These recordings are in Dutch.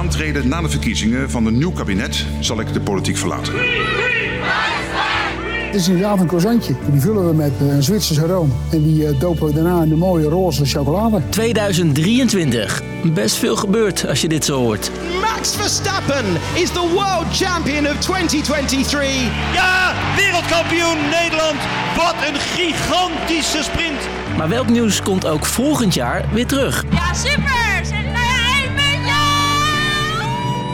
aantreden na de verkiezingen van een nieuw kabinet zal ik de politiek verlaten. Het is inderdaad een croissantje. Die vullen we met een Zwitserse room. En die dopen we daarna in de mooie roze chocolade. 2023. Best veel gebeurt als je dit zo hoort. Max Verstappen is the world champion of 2023. Ja, wereldkampioen Nederland. Wat een gigantische sprint. Maar welk nieuws komt ook volgend jaar weer terug? Ja, super!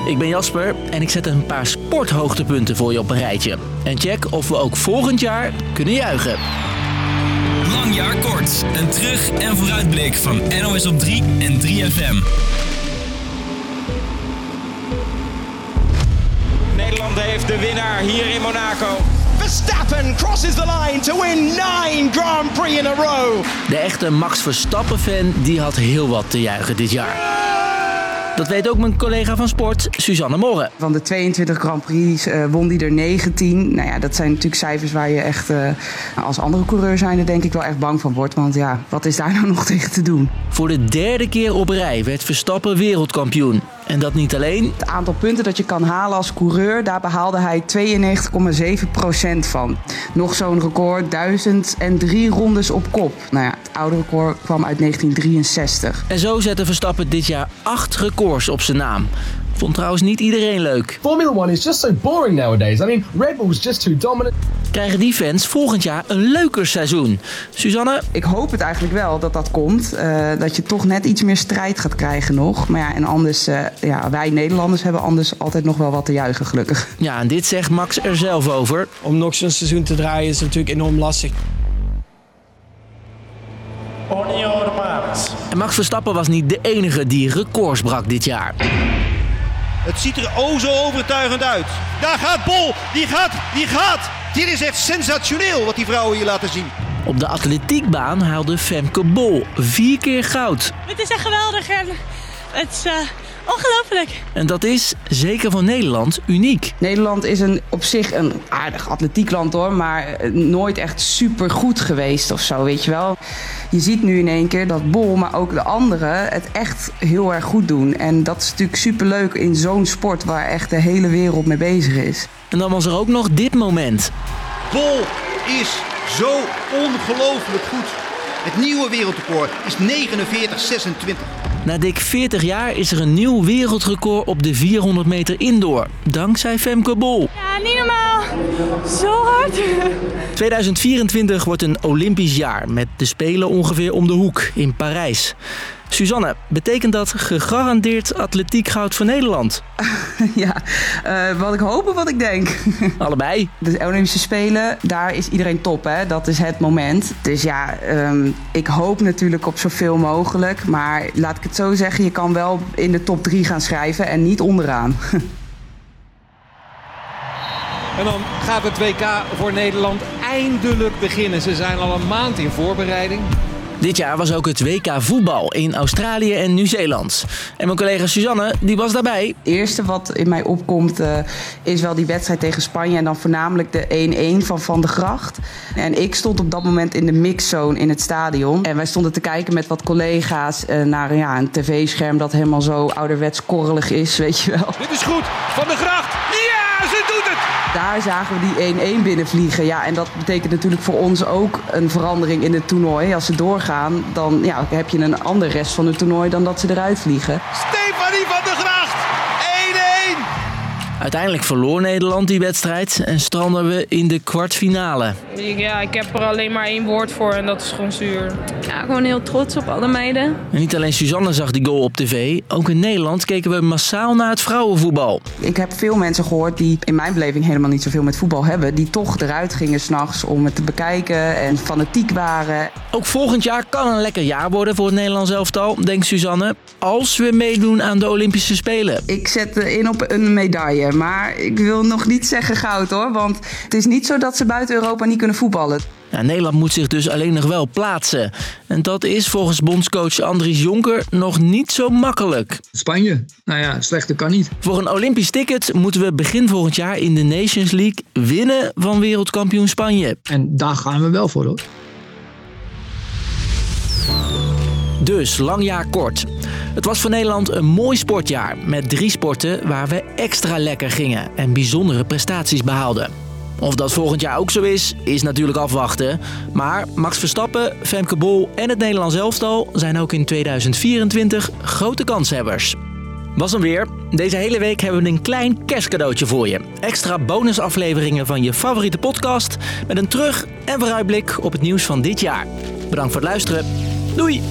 Ik ben Jasper en ik zet een paar sporthoogtepunten voor je op een rijtje. En check of we ook volgend jaar kunnen juichen. Lang jaar kort. Een terug- en vooruitblik van NOS op 3 en 3FM. Nederland heeft de winnaar hier in Monaco. Verstappen crosses the line to win nine Grand Prix in a row. De echte Max Verstappen-fan die had heel wat te juichen dit jaar. Dat weet ook mijn collega van sport, Suzanne Morren. Van de 22 Grand Prix uh, won die er 19. Nou ja, dat zijn natuurlijk cijfers waar je echt uh, als andere coureur zijn er denk ik wel echt bang van wordt. Want ja, wat is daar nou nog tegen te doen? Voor de derde keer op rij werd Verstappen wereldkampioen. En dat niet alleen. Het aantal punten dat je kan halen als coureur, daar behaalde hij 92,7% van. Nog zo'n record, 1003 rondes op kop. Nou ja, oude record kwam uit 1963. En zo zette Verstappen dit jaar acht records op zijn naam. Vond trouwens niet iedereen leuk. Formula 1 is just so boring nowadays. I mean, Red Bull is just too dominant. Krijgen die fans volgend jaar een leuker seizoen? Suzanne? Ik hoop het eigenlijk wel dat dat komt. Uh, dat je toch net iets meer strijd gaat krijgen nog. Maar ja, en anders, uh, ja, wij Nederlanders hebben anders altijd nog wel wat te juichen, gelukkig. Ja, en dit zegt Max er zelf over. Om nog zo'n seizoen te draaien is natuurlijk enorm lastig. En Max Verstappen was niet de enige die records brak dit jaar. Het ziet er o zo overtuigend uit. Daar gaat Bol, die gaat, die gaat. Dit is echt sensationeel wat die vrouwen hier laten zien. Op de atletiekbaan haalde Femke Bol vier keer goud. Het is echt geweldig en het is uh, ongelooflijk. En dat is, zeker voor Nederland, uniek. Nederland is een, op zich een aardig atletiekland hoor, maar nooit echt super goed geweest of zo, weet je wel. Je ziet nu in één keer dat Bol, maar ook de anderen, het echt heel erg goed doen. En dat is natuurlijk superleuk in zo'n sport waar echt de hele wereld mee bezig is. En dan was er ook nog dit moment. Bol is zo ongelooflijk goed. Het nieuwe wereldrecord is 49,26. Na dik 40 jaar is er een nieuw wereldrecord op de 400 meter indoor. Dankzij Femke Bol. Ja. Zo hard. 2024 wordt een Olympisch jaar met de Spelen ongeveer om de hoek in Parijs. Suzanne, betekent dat gegarandeerd atletiek goud voor Nederland? ja, uh, wat ik hoop en wat ik denk. Allebei. De Olympische Spelen, daar is iedereen top, hè? Dat is het moment. Dus ja, um, ik hoop natuurlijk op zoveel mogelijk. Maar laat ik het zo zeggen, je kan wel in de top 3 gaan schrijven en niet onderaan. En dan gaat het WK voor Nederland eindelijk beginnen. Ze zijn al een maand in voorbereiding. Dit jaar was ook het WK voetbal in Australië en Nieuw-Zeeland. En mijn collega Suzanne, die was daarbij. Het eerste wat in mij opkomt uh, is wel die wedstrijd tegen Spanje. En dan voornamelijk de 1-1 van Van de Gracht. En ik stond op dat moment in de mixzone in het stadion. En wij stonden te kijken met wat collega's uh, naar ja, een tv-scherm dat helemaal zo ouderwets korrelig is, weet je wel. Dit is goed, Van de Gracht. Ja, ze doet het! Daar zagen we die 1-1 binnenvliegen. Ja, en dat betekent natuurlijk voor ons ook een verandering in het toernooi. Als ze doorgaan, dan ja, heb je een andere rest van het toernooi dan dat ze eruit vliegen. Stefanie van der 1-1! Uiteindelijk verloor Nederland die wedstrijd en stranden we in de kwartfinale. Ja, ik heb er alleen maar één woord voor en dat is gewoon zuur. Ja, gewoon heel trots op alle meiden. En niet alleen Suzanne zag die goal op tv, ook in Nederland keken we massaal naar het vrouwenvoetbal. Ik heb veel mensen gehoord die in mijn beleving helemaal niet zoveel met voetbal hebben, die toch eruit gingen s'nachts om het te bekijken en fanatiek waren. Ook volgend jaar kan een lekker jaar worden voor het Nederlands elftal, denkt Suzanne, als we meedoen aan de Olympische Spelen. Ik zet in op een medaille. Maar ik wil nog niet zeggen goud hoor. Want het is niet zo dat ze buiten Europa niet kunnen voetballen. Ja, Nederland moet zich dus alleen nog wel plaatsen. En dat is volgens bondscoach Andries Jonker nog niet zo makkelijk. Spanje, nou ja, slechter kan niet. Voor een Olympisch ticket moeten we begin volgend jaar in de Nations League winnen van wereldkampioen Spanje. En daar gaan we wel voor hoor. Dus, lang jaar kort. Het was voor Nederland een mooi sportjaar met drie sporten waar we extra lekker gingen en bijzondere prestaties behaalden. Of dat volgend jaar ook zo is, is natuurlijk afwachten. Maar Max Verstappen, Femke Bol en het Nederlands elftal zijn ook in 2024 grote kanshebbers. Was hem weer. Deze hele week hebben we een klein kerstcadeautje voor je. Extra bonusafleveringen van je favoriete podcast met een terug- en vooruitblik op het nieuws van dit jaar. Bedankt voor het luisteren. Doei!